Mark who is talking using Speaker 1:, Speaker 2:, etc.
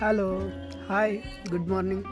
Speaker 1: hello. Hi. Good morning.